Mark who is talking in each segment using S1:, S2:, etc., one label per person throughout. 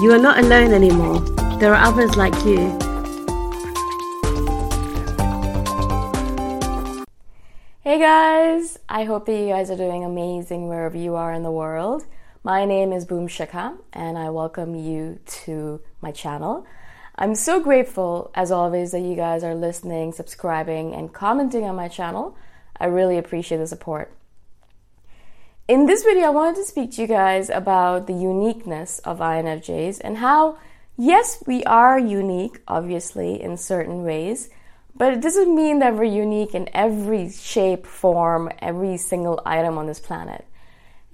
S1: You are not alone anymore. There are others like you.
S2: Hey guys! I hope that you guys are doing amazing wherever you are in the world. My name is Boom Shikha and I welcome you to my channel. I'm so grateful, as always, that you guys are listening, subscribing, and commenting on my channel. I really appreciate the support. In this video, I wanted to speak to you guys about the uniqueness of INFJs and how, yes, we are unique, obviously, in certain ways, but it doesn't mean that we're unique in every shape, form, every single item on this planet.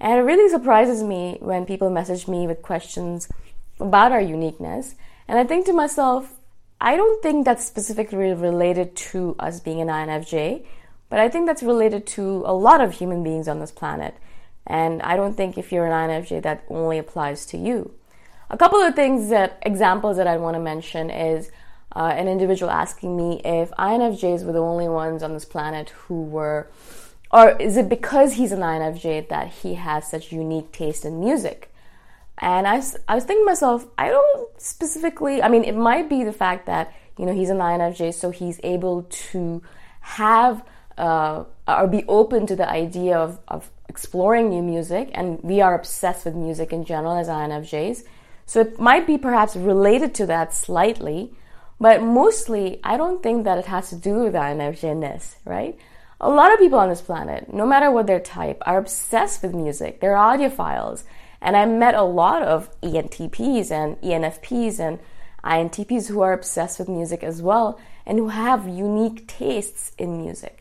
S2: And it really surprises me when people message me with questions about our uniqueness. And I think to myself, I don't think that's specifically related to us being an INFJ, but I think that's related to a lot of human beings on this planet. And I don't think if you're an INFJ, that only applies to you. A couple of things that examples that I want to mention is uh, an individual asking me if INFJs were the only ones on this planet who were, or is it because he's an INFJ that he has such unique taste in music? And I, I was thinking to myself, I don't specifically, I mean, it might be the fact that, You know, he's an INFJ, so he's able to have uh, or be open to the idea of, of exploring new music. And we are obsessed with music in general as INFJs. So it might be perhaps related to that slightly, but mostly I don't think that it has to do with INFJ-ness, right? A lot of people on this planet, no matter what their type, are obsessed with music. They're audiophiles. And I met a lot of ENTPs and ENFPs and INTPs who are obsessed with music as well and who have unique tastes in music.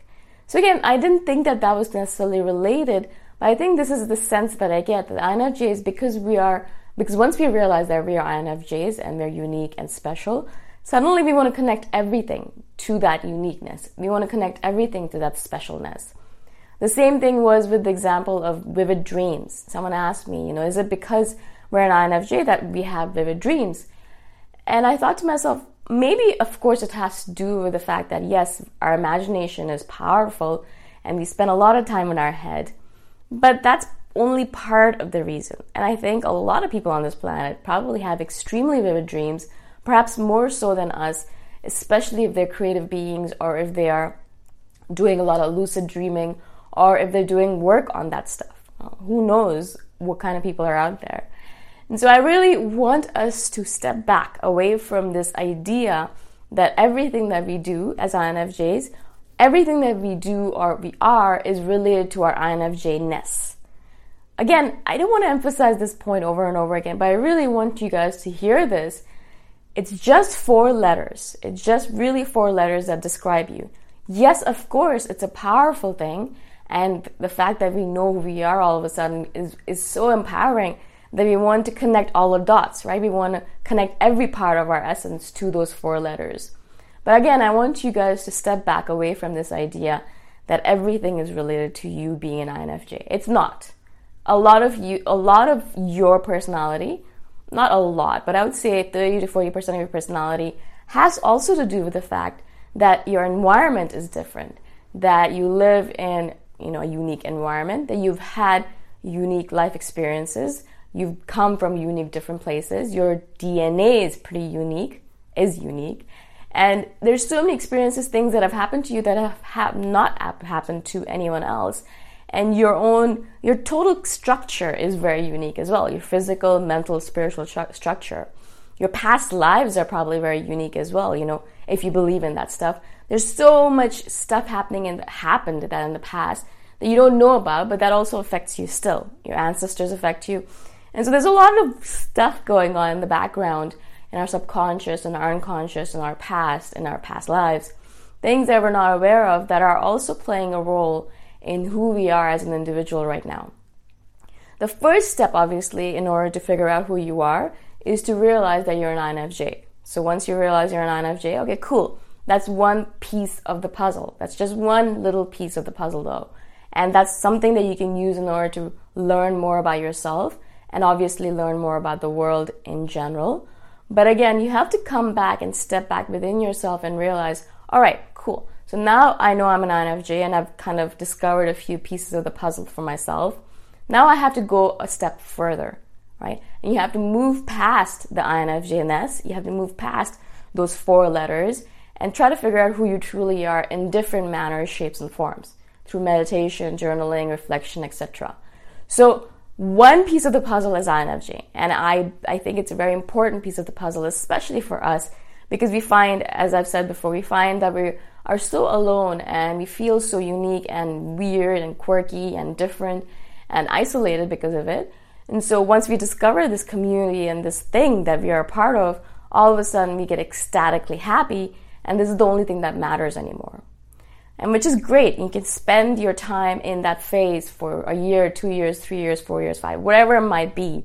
S2: So again, I didn't think that that was necessarily related, but I think this is the sense that I get that INFJs, because we are, because once we realize that we are INFJs and we're unique and special, suddenly we want to connect everything to that uniqueness. We want to connect everything to that specialness. The same thing was with the example of vivid dreams. Someone asked me, you know, is it because we're an INFJ that we have vivid dreams? And I thought to myself, maybe, of course, it has to do with the fact that, yes, our imagination is powerful and we spend a lot of time in our head. But that's only part of the reason. And I think a lot of people on this planet probably have extremely vivid dreams, perhaps more so than us, especially if they're creative beings or if they are doing a lot of lucid dreaming or if they're doing work on that stuff. Who knows what kind of people are out there? And so I really want us to step back away from this idea that everything that we do as INFJs, everything that we do or we are is related to our INFJ ness. Again, I don't want to emphasize this point over and over again, but I really want you guys to hear this. It's just four letters. It's just really four letters that describe you. Yes, of course, it's a powerful thing. And the fact that we know who we are all of a sudden is, is so empowering that we want to connect all the dots, right? We want to connect every part of our essence to those four letters. But again, I want you guys to step back away from this idea that everything is related to you being an INFJ. It's not. A lot of you, a lot of your personality, not a lot, but I would say 30 to 40% of your personality has also to do with the fact that your environment is different, that you live in you know a unique environment that you've had unique life experiences you've come from unique different places. Your dna is pretty unique is unique. And there's so many experiences things that have happened to you that have, have not happened to anyone else. And your own your total structure is very unique as well. Your physical mental spiritual tru- structure. Your past lives are probably very unique as well you know if you believe in that stuff. There's so much stuff happening and happened that in the past that you don't know about, but that also affects you still. Your ancestors affect you. And so there's a lot of stuff going on in the background in our subconscious and our unconscious and our past and our past lives. Things that we're not aware of that are also playing a role in who we are as an individual right now. The first step, obviously, in order to figure out who you are, is to realize that you're an INFJ. So once you realize you're an INFJ, okay, cool. That's one piece of the puzzle. That's just one little piece of the puzzle, though. And that's something that you can use in order to learn more about yourself and obviously learn more about the world in general. But again, you have to come back and step back within yourself and realize, all right, cool. So now I know I'm an INFJ and I've kind of discovered a few pieces of the puzzle for myself. Now I have to go a step further, right? And you have to move past the INFJness. You have to move past those four letters and try to figure out who you truly are in different manners, shapes, and forms through meditation, journaling, reflection, etc. So one piece of the puzzle is INFJ, and I, I think it's a very important piece of the puzzle, especially for us, because we find, as I've said before, we find that we are so alone and we feel so unique and weird and quirky and different and isolated because of it. And so once we discover this community and this thing that we are a part of, all of a sudden we get ecstatically happy and this is the only thing that matters anymore. And which is great. You can spend your time in that phase for a year, two years, three years, four years, five, whatever it might be.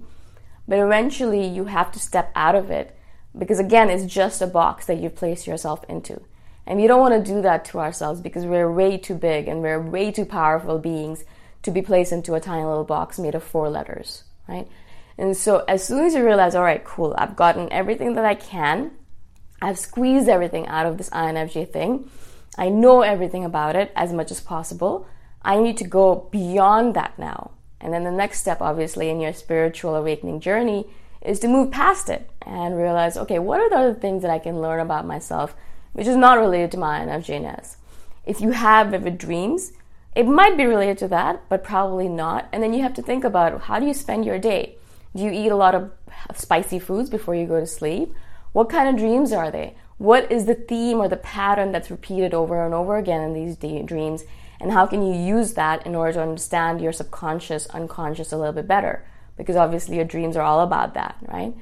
S2: But eventually you have to step out of it because again, it's just a box that you place yourself into. And we don't want to do that to ourselves because we're way too big and we're way too powerful beings to be placed into a tiny little box made of four letters, right? And so as soon as you realize, all right, cool, I've gotten everything that I can, I've squeezed everything out of this INFJ thing, I know everything about it as much as possible. I need to go beyond that now. And then the next step, obviously, in your spiritual awakening journey is to move past it and realize, okay, what are the other things that I can learn about myself which is not related to my INFJness? If you have vivid dreams, it might be related to that, but probably not. And then you have to think about how do you spend your day? Do you eat a lot of spicy foods before you go to sleep? What kind of dreams are they? What is the theme or the pattern that's repeated over and over again in these dreams? And how can you use that in order to understand your subconscious, unconscious a little bit better? Because obviously your dreams are all about that, right?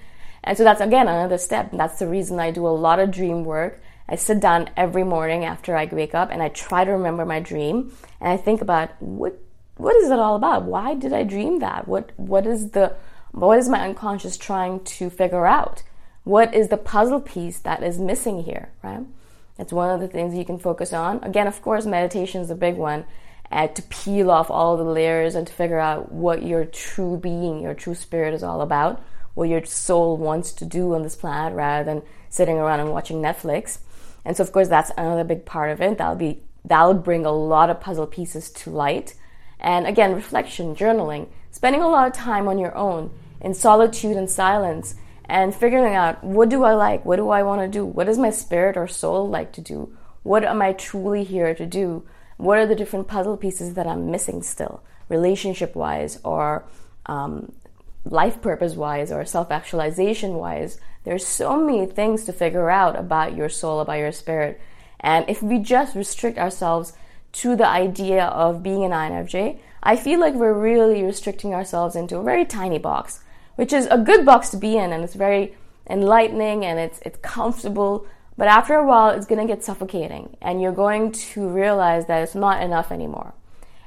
S2: And so that's again another step. That's the reason I do a lot of dream work. I sit down every morning after I wake up and I try to remember my dream and I think about what what is it all about? Why did I dream that? What what is the what is my unconscious trying to figure out? What is the puzzle piece that is missing here, right? That's one of the things you can focus on. Again, of course, meditation is a big one. Uh, to peel off all the layers and to figure out what your true being, your true spirit is all about, what your soul wants to do on this planet rather than sitting around and watching Netflix. And so, of course, that's another big part of it. That'll be that'll bring a lot of puzzle pieces to light. And again, reflection, journaling, spending a lot of time on your own in solitude and silence, and figuring out what do I like, what do I want to do, what does my spirit or soul like to do, what am I truly here to do, what are the different puzzle pieces that I'm missing still, relationship wise or um, life purpose wise or self actualization wise. There's so many things to figure out about your soul, about your spirit. And if we just restrict ourselves to the idea of being an INFJ, I feel like we're really restricting ourselves into a very tiny box, which is a good box to be in and it's very enlightening and it's it's comfortable, but after a while it's going to get suffocating and you're going to realize that it's not enough anymore.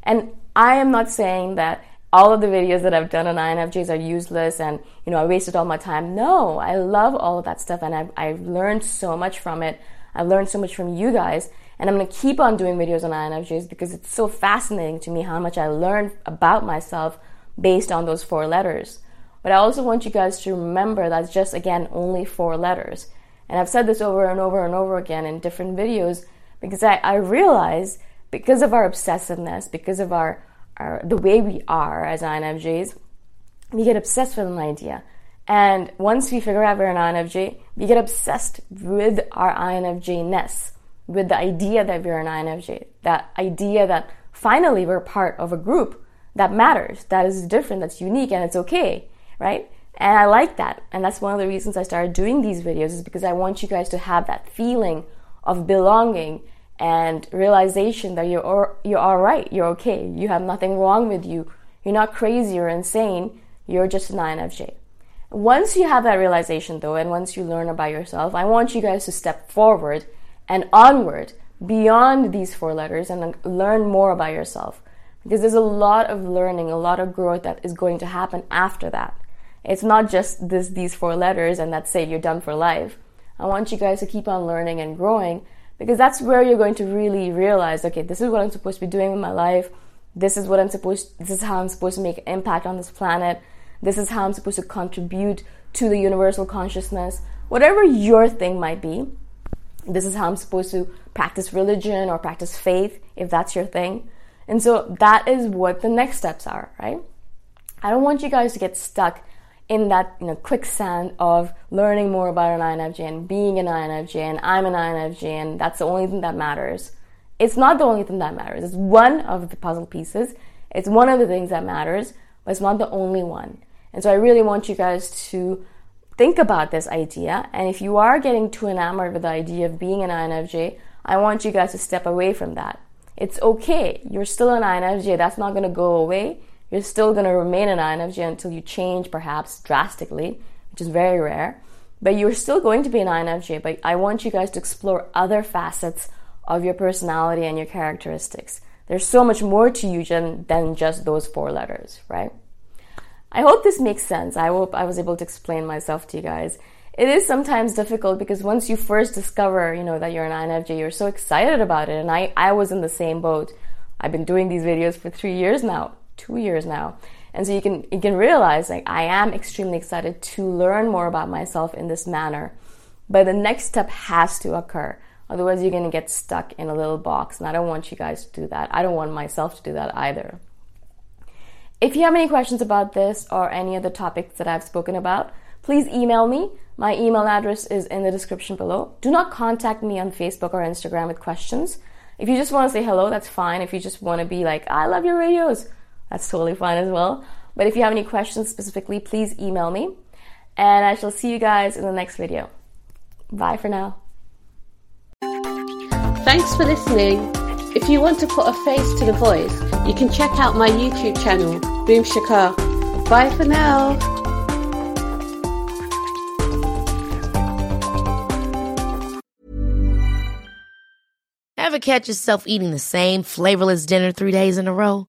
S2: And I am not saying that all of the videos that I've done on INFJs are useless and, you know, I wasted all my time. No, I love all of that stuff and I've, I've learned so much from it. I've learned so much from you guys and I'm going to keep on doing videos on INFJs because it's so fascinating to me how much I learned about myself based on those four letters. But I also want you guys to remember that's just, again, only four letters. And I've said this over and over and over again in different videos because I, I realize because of our obsessiveness, because of our our, the way we are as INFJs, we get obsessed with an idea. And once we figure out we're an INFJ, we get obsessed with our INFJ-ness, with the idea that we're an INFJ, that idea that finally we're part of a group that matters, that is different, that's unique, and it's okay, right? And I like that. And that's one of the reasons I started doing these videos is because I want you guys to have that feeling of belonging and realization that you're you're all right, you're okay, you have nothing wrong with you, you're not crazy or insane, you're just an INFJ. Once you have that realization though, and once you learn about yourself, I want you guys to step forward and onward beyond these four letters and learn more about yourself. Because there's a lot of learning, a lot of growth that is going to happen after that. It's not just this these four letters and that's it, you're done for life. I want you guys to keep on learning and growing because that's where you're going to really realize okay this is what i'm supposed to be doing with my life. This is what i'm supposed this is how i'm supposed to make an impact on this planet. This is how i'm supposed to contribute to the universal consciousness. Whatever your thing might be this is how i'm supposed to practice religion or practice faith if that's your thing. And so that is what the next steps are right? I don't want you guys to get stuck in that you know quicksand of learning more about an INFJ and being an INFJ and I'm an INFJ and that's the only thing that matters. It's not the only thing that matters. It's one of the puzzle pieces. It's one of the things that matters, but it's not the only one. And so I really want you guys to think about this idea. And if you are getting too enamored with the idea of being an INFJ, I want you guys to step away from that. It's okay. You're still an INFJ. That's not going to go away. You're still going to remain an INFJ until you change, perhaps drastically, which is very rare. But you're still going to be an INFJ, but I want you guys to explore other facets of your personality and your characteristics. There's so much more to you than, than just those four letters, right? I hope this makes sense. I hope I was able to explain myself to you guys. It is sometimes difficult because once you first discover, you know, that you're an INFJ, you're so excited about it. And I, I was in the same boat. I've been doing these videos for three years now two years now. And so you can you can realize like I am extremely excited to learn more about myself in this manner. But the next step has to occur. Otherwise you're gonna get stuck in a little box. And I don't want you guys to do that. I don't want myself to do that either. If you have any questions about this or any of the topics that I've spoken about, please email me. My email address is in the description below. Do not contact me on Facebook or Instagram with questions. If you just want to say hello, that's fine. If you just want to be like, I love your videos, that's totally fine as well. But if you have any questions specifically, please email me. And I shall see you guys in the next video. Bye for now.
S1: Thanks for listening. If you want to put a face to the voice, you can check out my YouTube channel, Boom Shikha. Bye for now.
S3: Ever catch yourself eating the same flavorless dinner three days in a row?